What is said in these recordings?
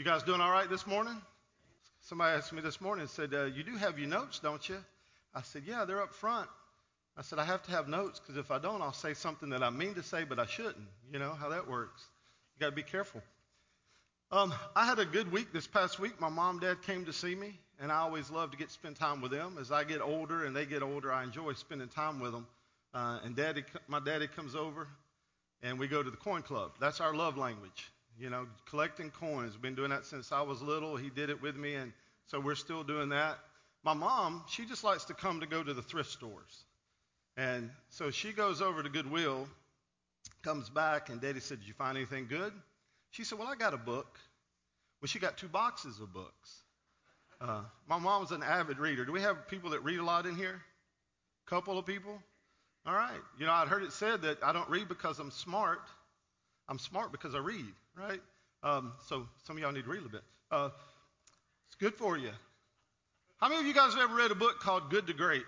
You guys doing all right this morning? Somebody asked me this morning, and said, uh, You do have your notes, don't you? I said, Yeah, they're up front. I said, I have to have notes because if I don't, I'll say something that I mean to say, but I shouldn't. You know how that works. You got to be careful. Um, I had a good week this past week. My mom and dad came to see me, and I always love to get spend time with them. As I get older and they get older, I enjoy spending time with them. Uh, and daddy, my daddy comes over, and we go to the coin club. That's our love language. You know, collecting coins. Been doing that since I was little. He did it with me, and so we're still doing that. My mom, she just likes to come to go to the thrift stores. And so she goes over to Goodwill, comes back, and Daddy said, Did you find anything good? She said, Well, I got a book. Well, she got two boxes of books. Uh, my mom's an avid reader. Do we have people that read a lot in here? A Couple of people? All right. You know, I'd heard it said that I don't read because I'm smart. I'm smart because I read, right? Um, so some of y'all need to read a little bit. Uh, it's good for you. How many of you guys have ever read a book called Good to Great?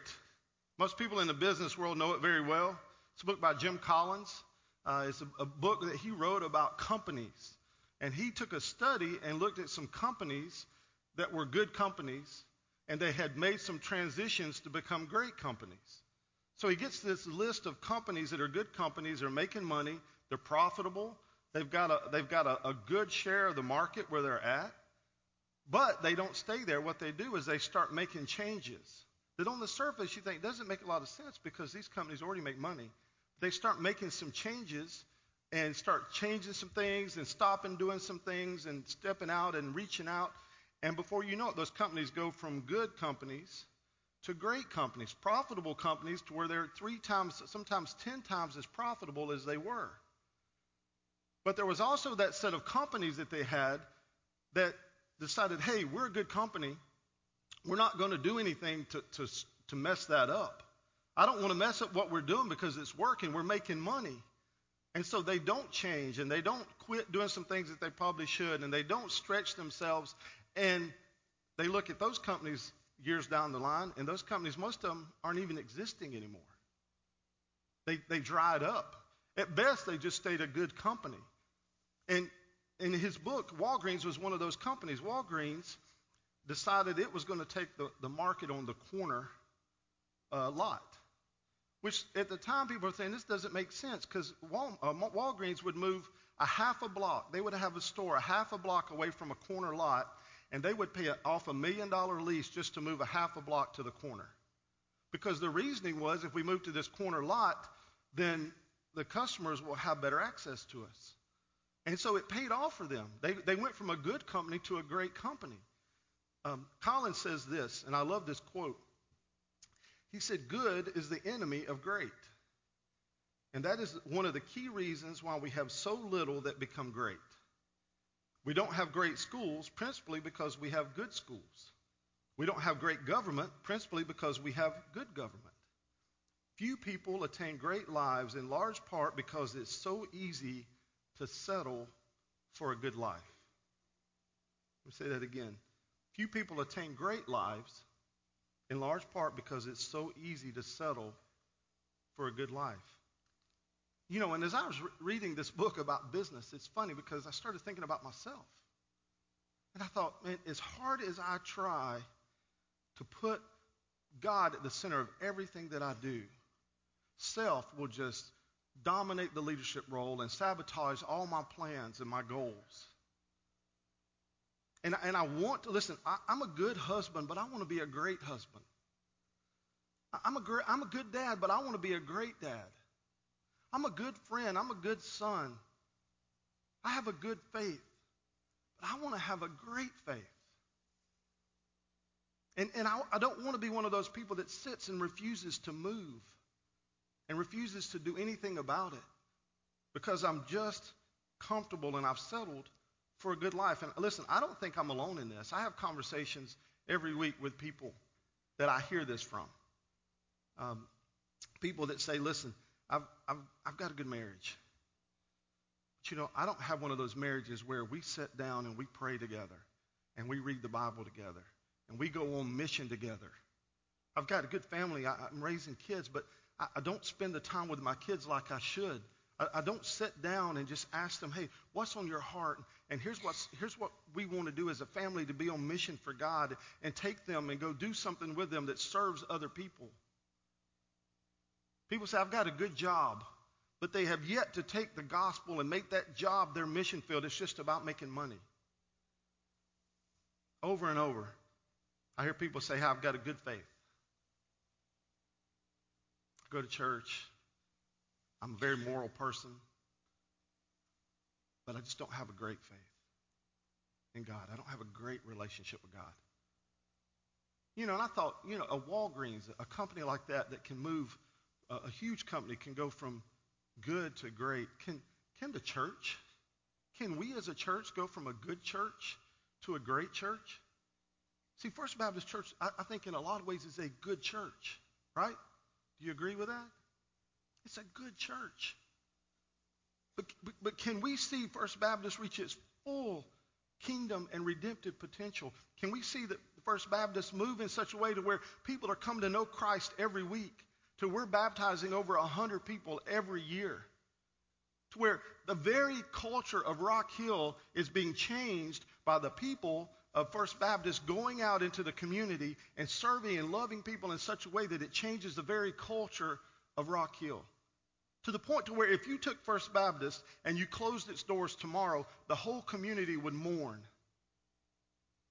Most people in the business world know it very well. It's a book by Jim Collins. Uh, it's a, a book that he wrote about companies. And he took a study and looked at some companies that were good companies, and they had made some transitions to become great companies. So he gets this list of companies that are good companies, they're making money, they're profitable, they've got a, they've got a, a good share of the market where they're at, but they don't stay there. What they do is they start making changes that on the surface you think doesn't make a lot of sense because these companies already make money. They start making some changes and start changing some things and stopping doing some things and stepping out and reaching out. And before you know it, those companies go from good companies to great companies, profitable companies to where they're three times, sometimes ten times as profitable as they were. But there was also that set of companies that they had that decided, hey, we're a good company. We're not going to do anything to, to, to mess that up. I don't want to mess up what we're doing because it's working. We're making money. And so they don't change and they don't quit doing some things that they probably should and they don't stretch themselves. And they look at those companies years down the line, and those companies, most of them aren't even existing anymore. They, they dried up. At best, they just stayed a good company. And in his book, Walgreens was one of those companies. Walgreens decided it was going to take the, the market on the corner uh, lot, which at the time people were saying this doesn't make sense because Wal, uh, Walgreens would move a half a block. They would have a store a half a block away from a corner lot, and they would pay off a million dollar lease just to move a half a block to the corner. Because the reasoning was if we move to this corner lot, then the customers will have better access to us. And so it paid off for them. They, they went from a good company to a great company. Um, Collins says this, and I love this quote. He said, Good is the enemy of great. And that is one of the key reasons why we have so little that become great. We don't have great schools principally because we have good schools. We don't have great government principally because we have good government. Few people attain great lives in large part because it's so easy to settle for a good life. Let me say that again. Few people attain great lives in large part because it's so easy to settle for a good life. You know, and as I was re- reading this book about business, it's funny because I started thinking about myself. And I thought, man, as hard as I try to put God at the center of everything that I do, self will just dominate the leadership role and sabotage all my plans and my goals. And, and I want to, listen, I, am a good husband, but I want to be a great husband. I'm a, great, I'm a good dad, but I want to be a great dad. I'm a good friend. I'm a good son. I have a good faith, but I want to have a great faith. And, and I, I don't want to be one of those people that sits and refuses to move and refuses to do anything about it because I'm just comfortable and I've settled for a good life. And listen, I don't think I'm alone in this. I have conversations every week with people that I hear this from. Um, people that say, listen, I've, I've, I've got a good marriage. But you know, I don't have one of those marriages where we sit down and we pray together and we read the Bible together and we go on mission together. I've got a good family. I, am raising kids, but I, I don't spend the time with my kids like I should. I, I don't sit down and just ask them, hey, what's on your heart? And here's, what's, here's what we want to do as a family to be on mission for God and take them and go do something with them that serves other people. People say, I've got a good job, but they have yet to take the gospel and make that job their mission field. It's just about making money. Over and over, I hear people say, hey, I've got a good faith. I go to church. I'm a very moral person, but I just don't have a great faith in God. I don't have a great relationship with God. You know, and I thought, you know, a Walgreens, a company like that that can move, a, huge company can go from good to great. Can, can the church, can we as a church go from a good church to a great church? See, First Baptist Church, I, I think in a lot of ways is a good church, right? You agree with that? It's a good church. But, but, but can we see First Baptist reach its full kingdom and redemptive potential? Can we see that First Baptist move in such a way to where people are coming to know Christ every week? To where we're baptizing over 100 people every year. To where the very culture of Rock Hill is being changed by the people of First Baptist going out into the community and serving and loving people in such a way that it changes the very culture of Rock Hill. To the point to where if you took First Baptist and you closed its doors tomorrow, the whole community would mourn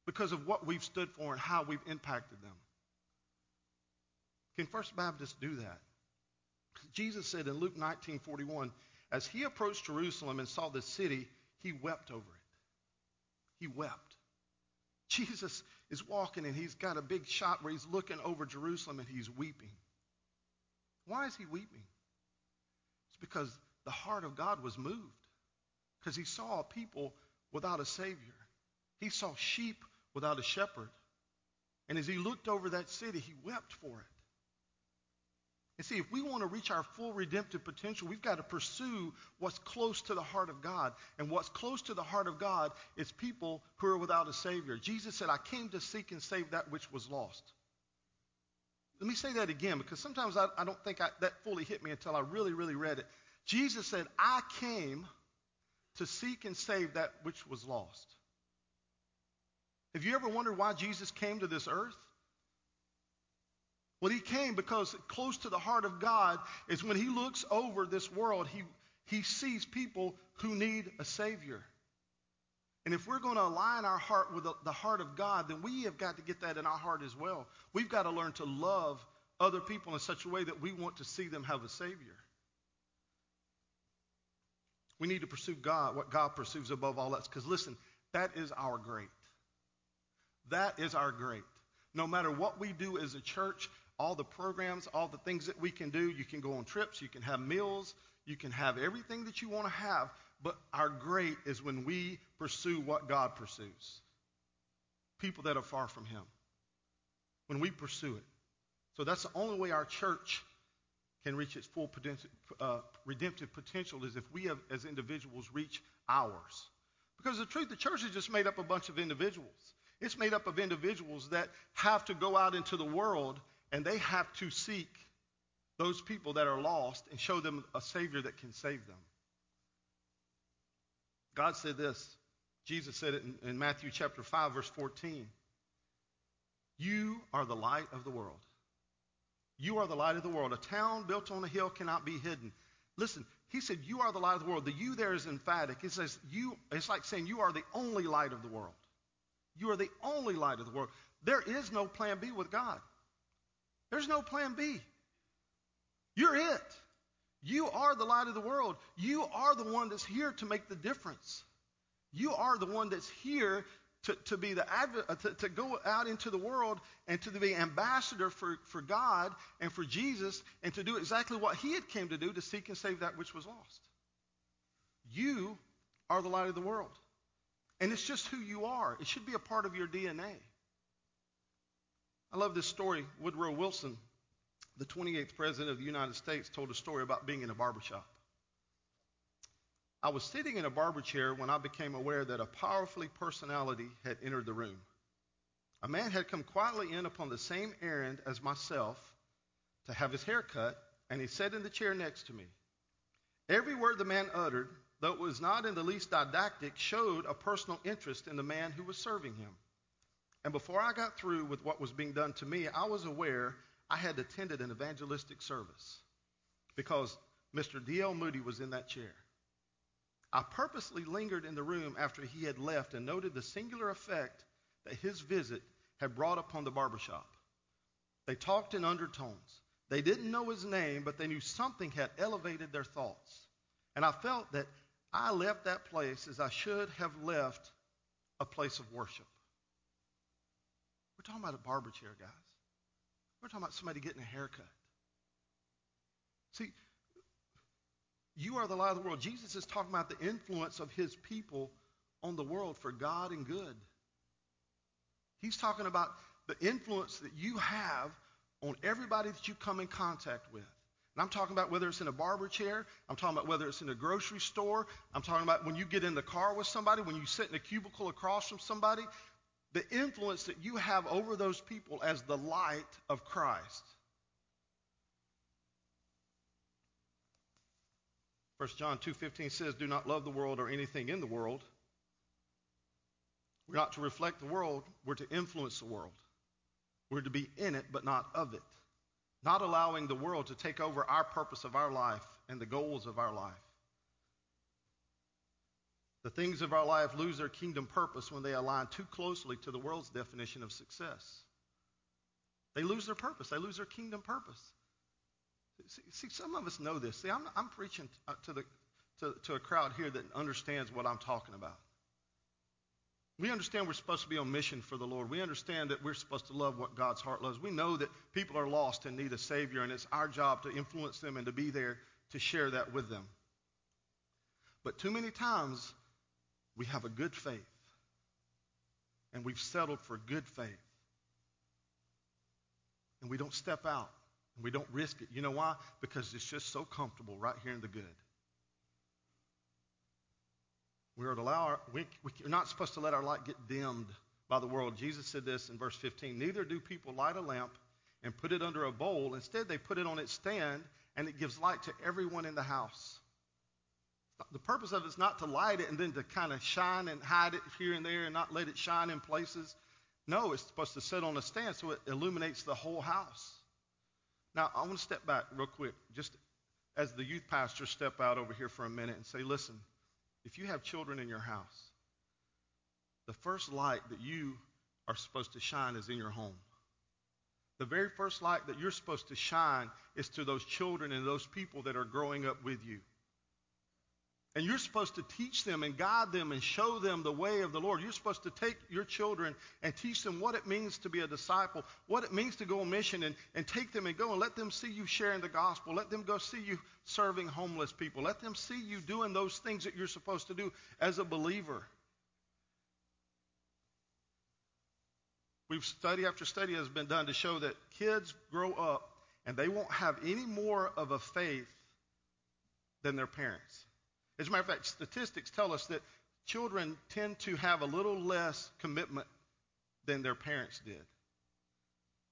because of what we've stood for and how we've impacted them. Can First Baptist do that? Jesus said in Luke 19:41, as he approached Jerusalem and saw the city, he wept over it. He wept. Jesus is walking and he's got a big shot where he's looking over Jerusalem and he's weeping. Why is he weeping? It's because the heart of God was moved. Because he saw a people without a Savior. He saw sheep without a shepherd. And as he looked over that city, he wept for it. And see, if we want to reach our full redemptive potential, we've got to pursue what's close to the heart of God. And what's close to the heart of God is people who are without a Savior. Jesus said, I came to seek and save that which was lost. Let me say that again because sometimes I, I don't think I, that fully hit me until I really, really read it. Jesus said, I came to seek and save that which was lost. Have you ever wondered why Jesus came to this earth? Well, he came because close to the heart of God is when he looks over this world, he, he sees people who need a Savior. And if we're going to align our heart with the, the, heart of God, then we have got to get that in our heart as well. We've got to learn to love other people in such a way that we want to see them have a Savior. We need to pursue God, what God pursues above all else. Because listen, that is our great. That is our great. No matter what we do as a church, all the programs, all the things that we can do, you can go on trips, you can have meals, you can have everything that you want to have. But our great is when we pursue what God pursues people that are far from Him. When we pursue it. So that's the only way our church can reach its full uh, redemptive potential is if we have, as individuals, reach ours. Because the truth, the church is just made up of a bunch of individuals. It's made up of individuals that have to go out into the world and they have to seek those people that are lost and show them a Savior that can save them. God said this. Jesus said it in, in Matthew chapter 5, verse 14. You are the light of the world. You are the light of the world. A town built on a hill cannot be hidden. Listen, he said, You are the light of the world. The you there is emphatic. It says, you, it's like saying you are the only light of the world. You are the only light of the world. There is no plan B with God. There's no plan B. You're it. You are the light of the world. You are the one that's here to make the difference. You are the one that's here to, to be the uh, to, to go out into the world and to be ambassador for, for God and for Jesus and to do exactly what he had came to do to seek and save that which was lost. You are the light of the world. And it's just who you are. It should be a part of your DNA. I love this story. Woodrow Wilson the 28th President of the United States told a story about being in a barbershop. I was sitting in a barber chair when I became aware that a powerfully personality had entered the room. A man had come quietly in upon the same errand as myself to have his hair cut, and he sat in the chair next to me. Every word the man uttered, though it was not in the least didactic, showed a personal interest in the man who was serving him. And before I got through with what was being done to me, I was aware I had attended an evangelistic service because Mr. D.L. Moody was in that chair. I purposely lingered in the room after he had left and noted the singular effect that his visit had brought upon the barbershop. They talked in undertones. They didn't know his name, but they knew something had elevated their thoughts. And I felt that I left that place as I should have left a place of worship. We're talking about a barber chair, guys. We're talking about somebody getting a haircut. See, you are the light of the world. Jesus is talking about the influence of his people on the world for God and good. He's talking about the influence that you have on everybody that you come in contact with. And I'm talking about whether it's in a barber chair, I'm talking about whether it's in a grocery store, I'm talking about when you get in the car with somebody, when you sit in a cubicle across from somebody, the influence that you have over those people as the light of Christ. 1 John 2:15 says, "Do not love the world or anything in the world." We're not to reflect the world, we're to influence the world. We're to be in it but not of it. Not allowing the world to take over our purpose of our life and the goals of our life. The things of our life lose their kingdom purpose when they align too closely to the world's definition of success. They lose their purpose, they lose their kingdom purpose. See, see some of us know this. See, I'm, I'm preaching uh, to, the, to, to a crowd here that understands what I'm talking about. We understand we're supposed to be on mission for the Lord. We understand that we're supposed to love what God's heart loves. We know that people are lost and need a Savior, and it's our job to influence them and to be there to share that with them. But too many times, we have a good faith, and we've settled for good faith. And we don't step out, and we don't risk it. You know why? Because it's just so comfortable right here in the good. We are our, we, we're not supposed to let our light get dimmed by the world. Jesus said this in verse 15 Neither do people light a lamp and put it under a bowl. Instead, they put it on its stand, and it gives light to everyone in the house. The purpose of it is not to light it and then to kind of shine and hide it here and there and not let it shine in places. No, it's supposed to sit on a stand so it illuminates the whole house. Now, I want to step back real quick, just as the youth pastor step out over here for a minute and say, listen, if you have children in your house, the first light that you are supposed to shine is in your home. The very first light that you're supposed to shine is to those children and those people that are growing up with you. And you're supposed to teach them and guide them and show them the way of the Lord. You're supposed to take your children and teach them what it means to be a disciple, what it means to go on mission, and, and take them and go and let them see you sharing the gospel. Let them go see you serving homeless people. Let them see you doing those things that you're supposed to do as a believer. We've study after study has been done to show that kids grow up and they won't have any more of a faith than their parents. As a matter of fact, statistics tell us that children tend to have a little less commitment than their parents did.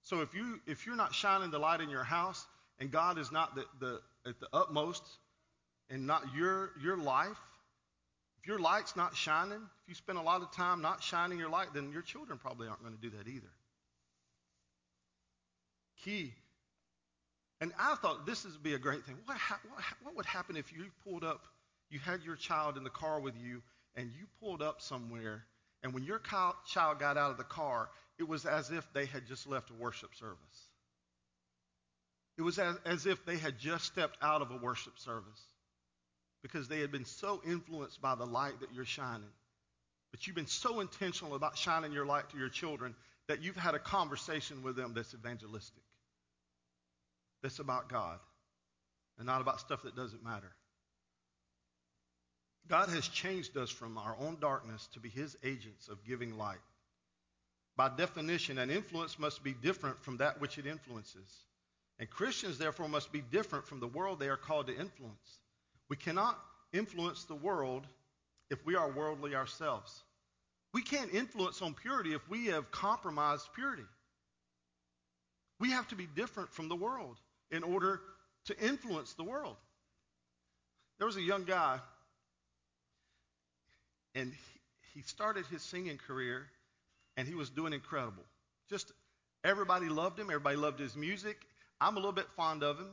So if you if you're not shining the light in your house and God is not the, the at the utmost and not your your life, if your light's not shining, if you spend a lot of time not shining your light, then your children probably aren't going to do that either. Key. And I thought this would be a great thing. What, ha- what, what would happen if you pulled up you had your child in the car with you and you pulled up somewhere, and when your child got out of the car, it was as if they had just left a worship service. It was as, as if they had just stepped out of a worship service because they had been so influenced by the light that you're shining. But you've been so intentional about shining your light to your children that you've had a conversation with them that's evangelistic, that's about God, and not about stuff that doesn't matter. God has changed us from our own darkness to be his agents of giving light. By definition, an influence must be different from that which it influences. And Christians, therefore, must be different from the world they are called to influence. We cannot influence the world if we are worldly ourselves. We can't influence on purity if we have compromised purity. We have to be different from the world in order to influence the world. There was a young guy, and he, started his singing career, and he was doing incredible. Just everybody loved him. Everybody loved his music. I'm a little bit fond of him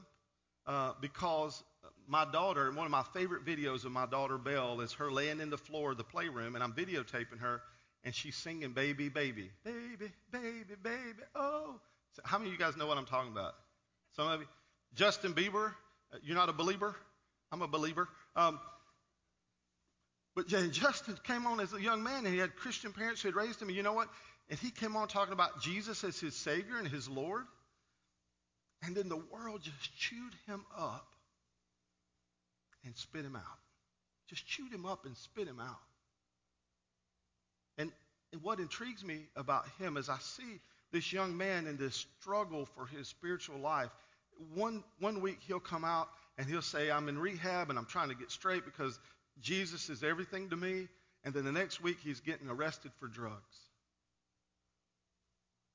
uh, because my daughter, one of my favorite videos of my daughter Belle is her laying in the floor of the playroom, and I'm videotaping her, and she's singing "Baby, Baby, Baby, Baby, Baby." Oh, so how many of you guys know what I'm talking about? Some of you. Justin Bieber, uh, you're not a believer. I'm a believer. Um, but Justin came on as a young man, and he had Christian parents who had raised him. And you know what? And he came on talking about Jesus as his Savior and his Lord. And then the world just chewed him up and spit him out. Just chewed him up and spit him out. And, what intrigues me about him is I see this young man in this struggle for his spiritual life. One, one week he'll come out and he'll say, I'm in rehab and I'm trying to get straight because Jesus is everything to me. And then the next week he's getting arrested for drugs.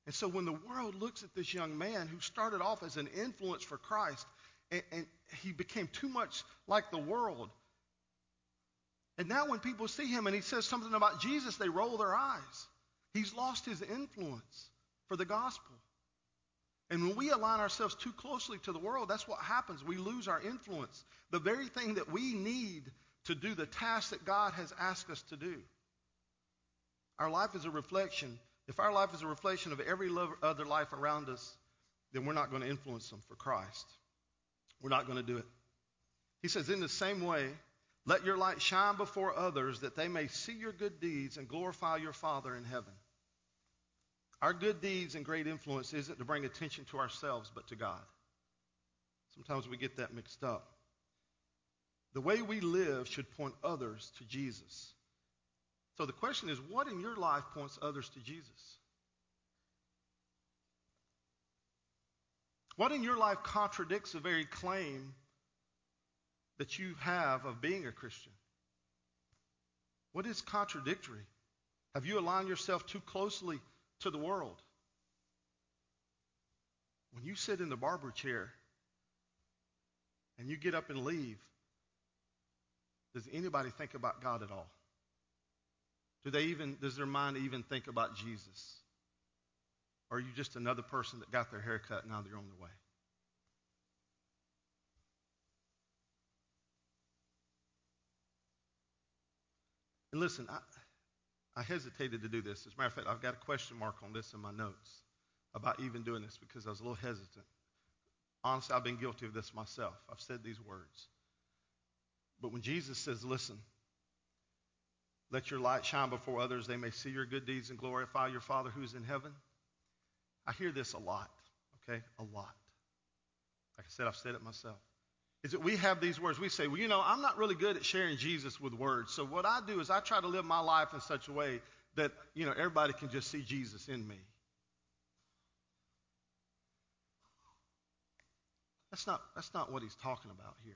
And so when the world looks at this young man who started off as an influence for Christ and, and he became too much like the world, and now when people see him and he says something about Jesus, they roll their eyes. He's lost his influence for the gospel. And when we align ourselves too closely to the world, that's what happens. We lose our influence. The very thing that we need to do the task that God has asked us to do. Our life is a reflection if our life is a reflection of every other life around us, then we're not going to influence them for Christ. We're not going to do it. He says, In the same way, let your light shine before others that they may see your good deeds and glorify your Father in heaven. Our good deeds and great influence isn't to bring attention to ourselves, but to God. Sometimes we get that mixed up. The way we live should point others to Jesus. So the question is what in your life points others to Jesus? What in your life contradicts the very claim that you have of being a Christian? What is contradictory? Have you aligned yourself too closely to the world? When you sit in the barber chair and you get up and leave, does anybody think about God at all? Do they even, does their mind even think about Jesus? Or are you just another person that got their hair cut and now they're on their way? And listen, I, I hesitated to do this. As a matter of fact, I've got a question mark on this in my notes about even doing this because I was a little hesitant. Honestly, I've been guilty of this myself. I've said these words. But when Jesus says, listen, let your light shine before others, they may see your good deeds and glorify your Father who's in heaven. I hear this a lot, okay? A lot. Like I said, I've said it myself. Is that we have these words. We say, well, you know, I'm not really good at sharing Jesus with words. So what I do is I try to live my life in such a way that, you know, everybody can just see Jesus in me. That's not, that's not what he's talking about here.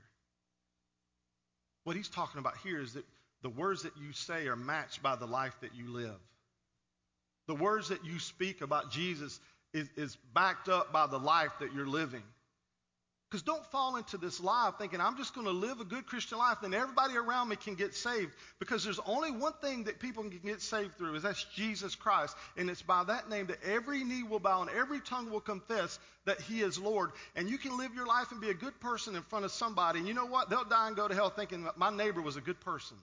What he's talking about here is that the words that you say are matched by the life that you live. The words that you speak about Jesus is, is backed up by the life that you're living. Because don't fall into this lie of thinking, I'm just going to live a good Christian life, then everybody around me can get saved. Because there's only one thing that people can get saved through, is that's Jesus Christ. And it's by that name that every knee will bow and every tongue will confess that He is Lord. And you can live your life and be a good person in front of somebody. And you know what? They'll die and go to hell thinking my neighbor was a good person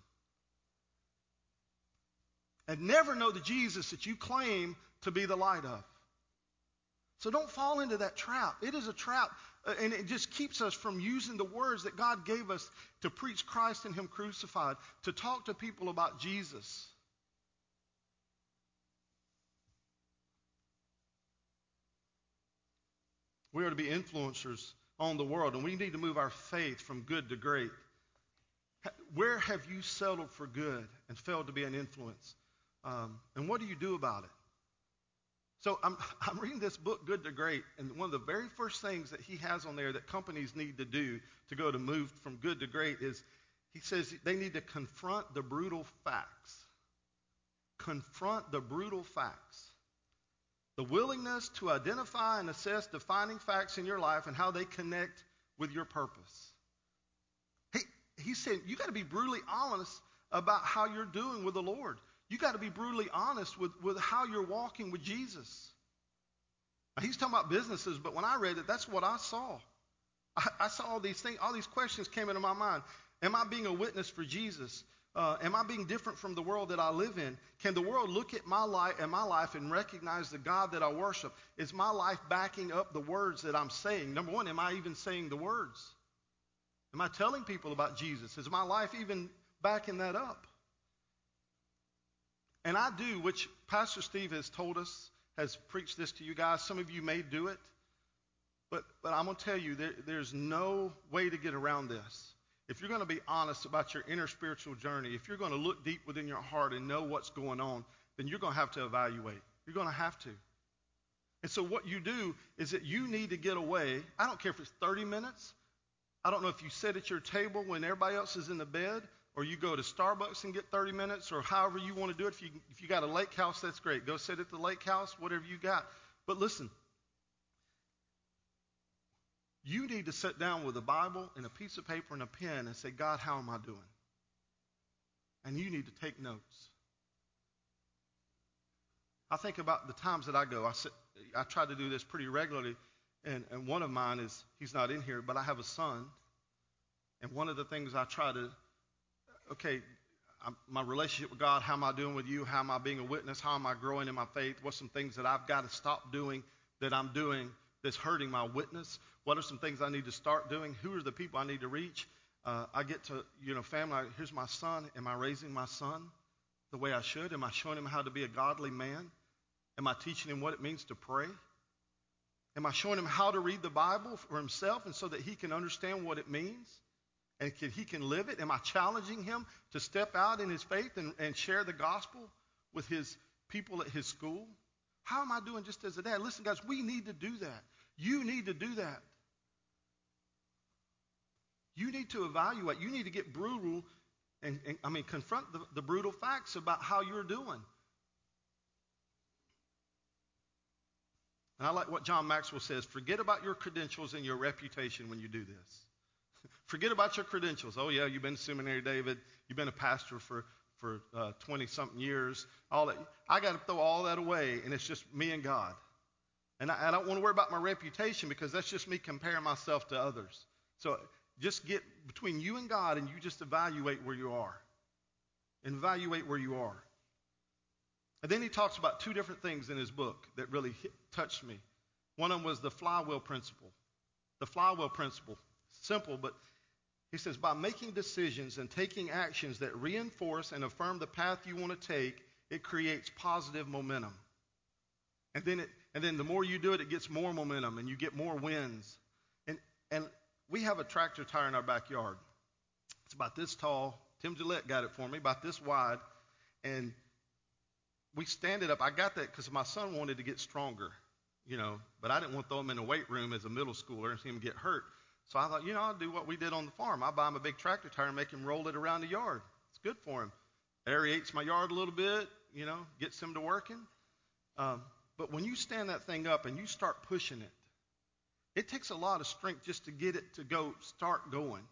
and never know the Jesus that you claim to be the light of. So don't fall into that trap. It is a trap, uh, and it just keeps us from using the words that God gave us to preach Christ and Him crucified, to talk to people about Jesus. We are to be influencers on the world, and we need to move our faith from good to great. Where have you settled for good and failed to be an influence? Um, and what do you do about it? So I'm, I'm reading this book, Good to Great, and one of the very first things that he has on there that companies need to do to go to move from good to great is he says they need to confront the brutal facts. Confront the brutal facts. The willingness to identify and assess defining facts in your life and how they connect with your purpose. He, he's saying you got to be brutally honest about how you're doing with the Lord. You got to be brutally honest with, with how you're walking with Jesus. Now, he's talking about businesses, but when I read it, that's what I saw. I, I saw all these things, all these questions came into my mind. Am I being a witness for Jesus? Uh, am I being different from the world that I live in? Can the world look at my life and my life and recognize the God that I worship? Is my life backing up the words that I'm saying? Number one, am I even saying the words? Am I telling people about Jesus? Is my life even backing that up? And I do, which Pastor Steve has told us, has preached this to you guys. Some of you may do it. But, but I'm going to tell you, there, there's no way to get around this. If you're going to be honest about your inner spiritual journey, if you're going to look deep within your heart and know what's going on, then you're going to have to evaluate. You're going to have to. And so, what you do is that you need to get away. I don't care if it's 30 minutes. I don't know if you sit at your table when everybody else is in the bed, or you go to Starbucks and get 30 minutes, or however you want to do it. If you, if you got a lake house, that's great. Go sit at the lake house, whatever you got. But listen, you need to sit down with a Bible and a piece of paper and a pen and say, God, how am I doing? And you need to take notes. I think about the times that I go. I, sit, I try to do this pretty regularly. And, and one of mine is, he's not in here, but I have a son. And one of the things I try to, okay, I'm, my relationship with God, how am I doing with you? How am I being a witness? How am I growing in my faith? What's some things that I've got to stop doing that I'm doing that's hurting my witness? What are some things I need to start doing? Who are the people I need to reach? Uh, I get to, you know, family, here's my son. Am I raising my son the way I should? Am I showing him how to be a godly man? Am I teaching him what it means to pray? Am I showing him how to read the Bible for himself and so that he can understand what it means and can, he can live it? Am I challenging him to step out in his faith and, and share the gospel with his people at his school? How am I doing just as a dad? Listen, guys, we need to do that. You need to do that. You need to evaluate. You need to get brutal and, and I mean, confront the, the brutal facts about how you're doing. And I like what John Maxwell says forget about your credentials and your reputation when you do this. Forget about your credentials. Oh, yeah, you've been seminary, David. You've been a pastor for, for 20 uh, something years. All that. I got to throw all that away, and it's just me and God. And I, I don't want to worry about my reputation because that's just me comparing myself to others. So just get between you and God and you just evaluate where you are. Evaluate where you are. And then he talks about two different things in his book that really hit, touched me. One of them was the flywheel principle. The flywheel principle. Simple, but he says, by making decisions and taking actions that reinforce and affirm the path you want to take, it creates positive momentum. And then, it, and then the more you do it, it gets more momentum and you get more wins. And, and we have a tractor tire in our backyard. It's about this tall. Tim Gillette got it for me, about this wide. And we stand it up. I got that because my son wanted to get stronger, you know, but I didn't want to throw him in a weight room as a middle schooler and see him get hurt. So I thought, you know, I'll do what we did on the farm. I buy him a big tractor tire and make him roll it around the yard. It's good for him. Aerates my yard a little bit, you know, gets him to working. Um, but when you stand that thing up and you start pushing it, it takes a lot of strength just to get it to go, start going.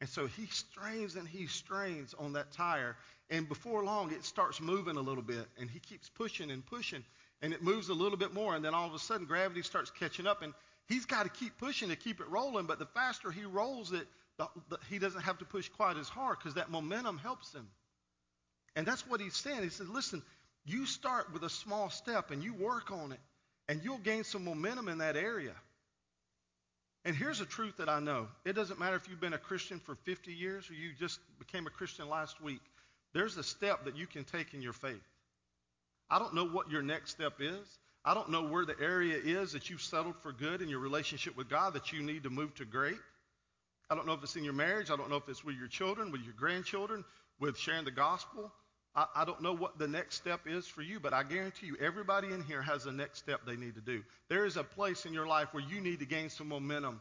And so he strains and he strains on that tire. And before long, it starts moving a little bit. And he keeps pushing and pushing. And it moves a little bit more. And then all of a sudden, gravity starts catching up. And he's got to keep pushing to keep it rolling. But the faster he rolls it, the, the, he doesn't have to push quite as hard because that momentum helps him. And that's what he's saying. He said, listen, you start with a small step and you work on it. And you'll gain some momentum in that area. And here's a truth that I know it doesn't matter if you've been a Christian for 50 years or you just became a Christian last week, there's a step that you can take in your faith. I don't know what your next step is. I don't know where the area is that you've settled for good in your relationship with God that you need to move to great. I don't know if it's in your marriage. I don't know if it's with your children, with your grandchildren, with sharing the gospel. I, I, don't know what the next step is for you, but I guarantee you, everybody in here has a next step they need to do. There is a place in your life where you need to gain some momentum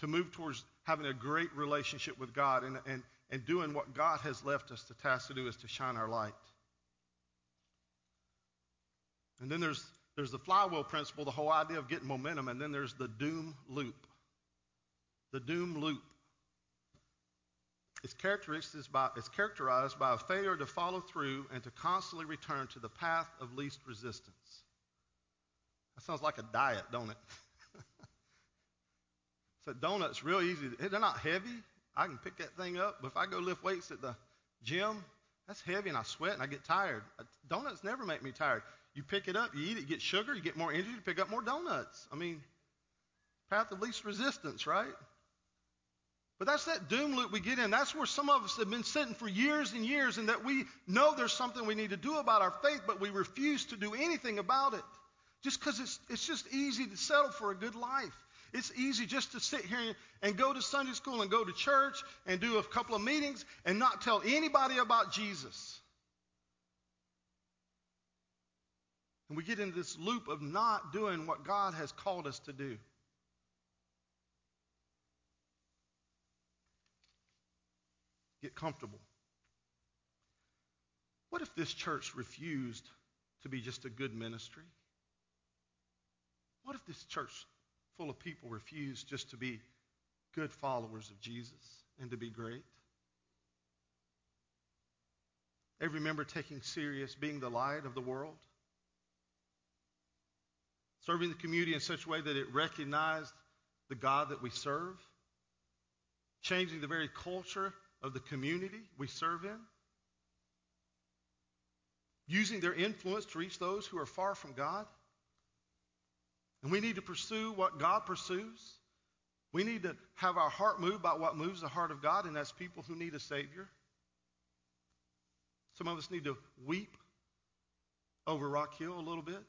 to move towards having a great relationship with God and, and, and doing what God has left us the task to do is to shine our light. And then there's, there's the flywheel principle, the whole idea of getting momentum, and then there's the doom loop. The doom loop. is characterized by, is characterized by a failure to follow through and to constantly return to the path of least resistance. That sounds like a diet, don't it? so donuts real easy. They're not heavy. I can pick that thing up. But if I go lift weights at the gym, that's heavy and I sweat and I get tired. Donuts never make me tired. You pick it up, you eat it, you get sugar, you get more energy you pick up more donuts. I mean, path of least resistance, right? But that's that doom loop we get in. That's where some of us have been sitting for years and years, and that we know there's something we need to do about our faith, but we refuse to do anything about it. Just because it's, it's just easy to settle for a good life. It's easy just to sit here and go to Sunday school and go to church and do a couple of meetings and not tell anybody about Jesus. And we get into this loop of not doing what God has called us to do. Get comfortable. What if this church refused to be just a good ministry? What if this church full of people refused just to be good followers of Jesus and to be great? Every member taking serious being the light of the world? Serving the community in such a way that it recognized the God that we serve, changing the very culture of the community we serve in, using their influence to reach those who are far from God. And we need to pursue what God pursues. We need to have our heart moved by what moves the heart of God, and that's people who need a Savior. Some of us need to weep over Rock Hill a little bit.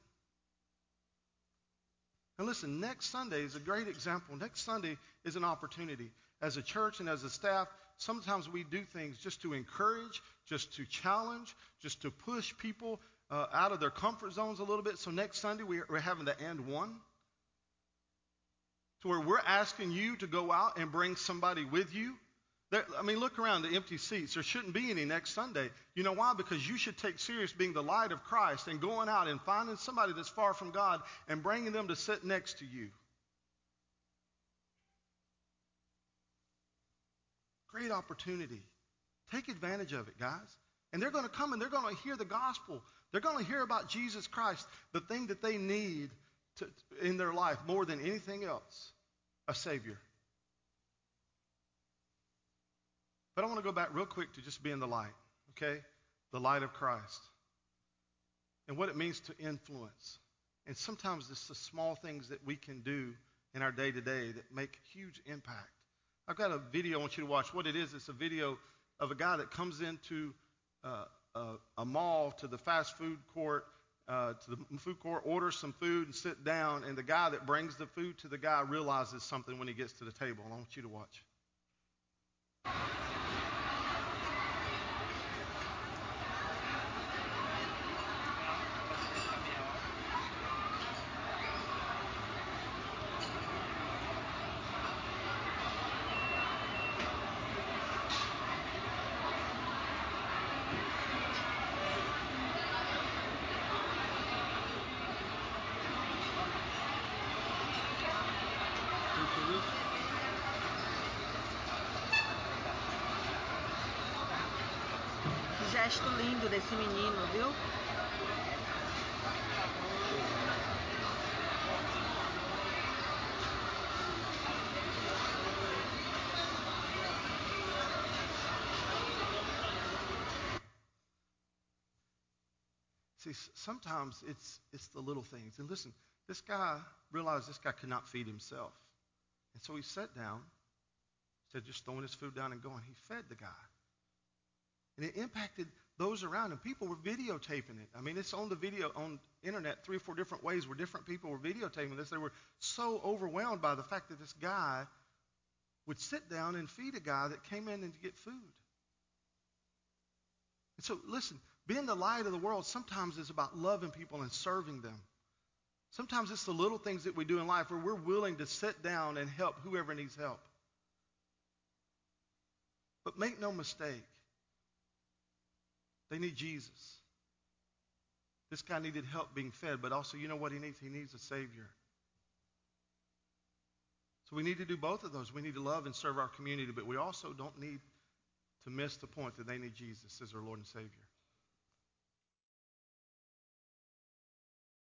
And listen, next Sunday is a great example. Next Sunday is an opportunity. As a church and as a staff, sometimes we do things just to encourage, just to challenge, just to push people uh, out of their comfort zones a little bit. So next Sunday, we're, we're having the end one. To where we're asking you to go out and bring somebody with you there, I mean, look around the empty seats. There shouldn't be any next Sunday. You know why? Because you should take serious being the light of Christ and going out and finding somebody that's far from God and bringing them to sit next to you. Great opportunity. Take advantage of it, guys. And they're going to come and they're going to hear the gospel. They're going to hear about Jesus Christ, the thing that they need to, in their life more than anything else a Savior. But I want to go back real quick to just being the light, okay? The light of Christ. And what it means to influence. And sometimes it's the small things that we can do in our day to day that make huge impact. I've got a video I want you to watch. What it is, it's a video of a guy that comes into uh, a, a, mall to the fast food court, uh, to the food court, orders some food and sit down, and the guy that brings the food to the guy realizes something when he gets to the table. I want you to watch. Desse menino, viu? See, sometimes it's, it's the little things. And listen, this guy realized this guy could not feed himself. And so he sat down, instead of just throwing his food down and going, he fed the guy. And it impacted those around him. People were videotaping it. I mean, it's on the video on internet three or four different ways where different people were videotaping this. They were so overwhelmed by the fact that this guy would sit down and feed a guy that came in and to get food. And so, listen, being the light of the world sometimes is about loving people and serving them. Sometimes it's the little things that we do in life where we're willing to sit down and help whoever needs help. But make no mistake, they need Jesus. This guy needed help being fed, but also, you know what he needs? He needs a Savior. So we need to do both of those. We need to love and serve our community, but we also don't need to miss the point that they need Jesus as their Lord and Savior.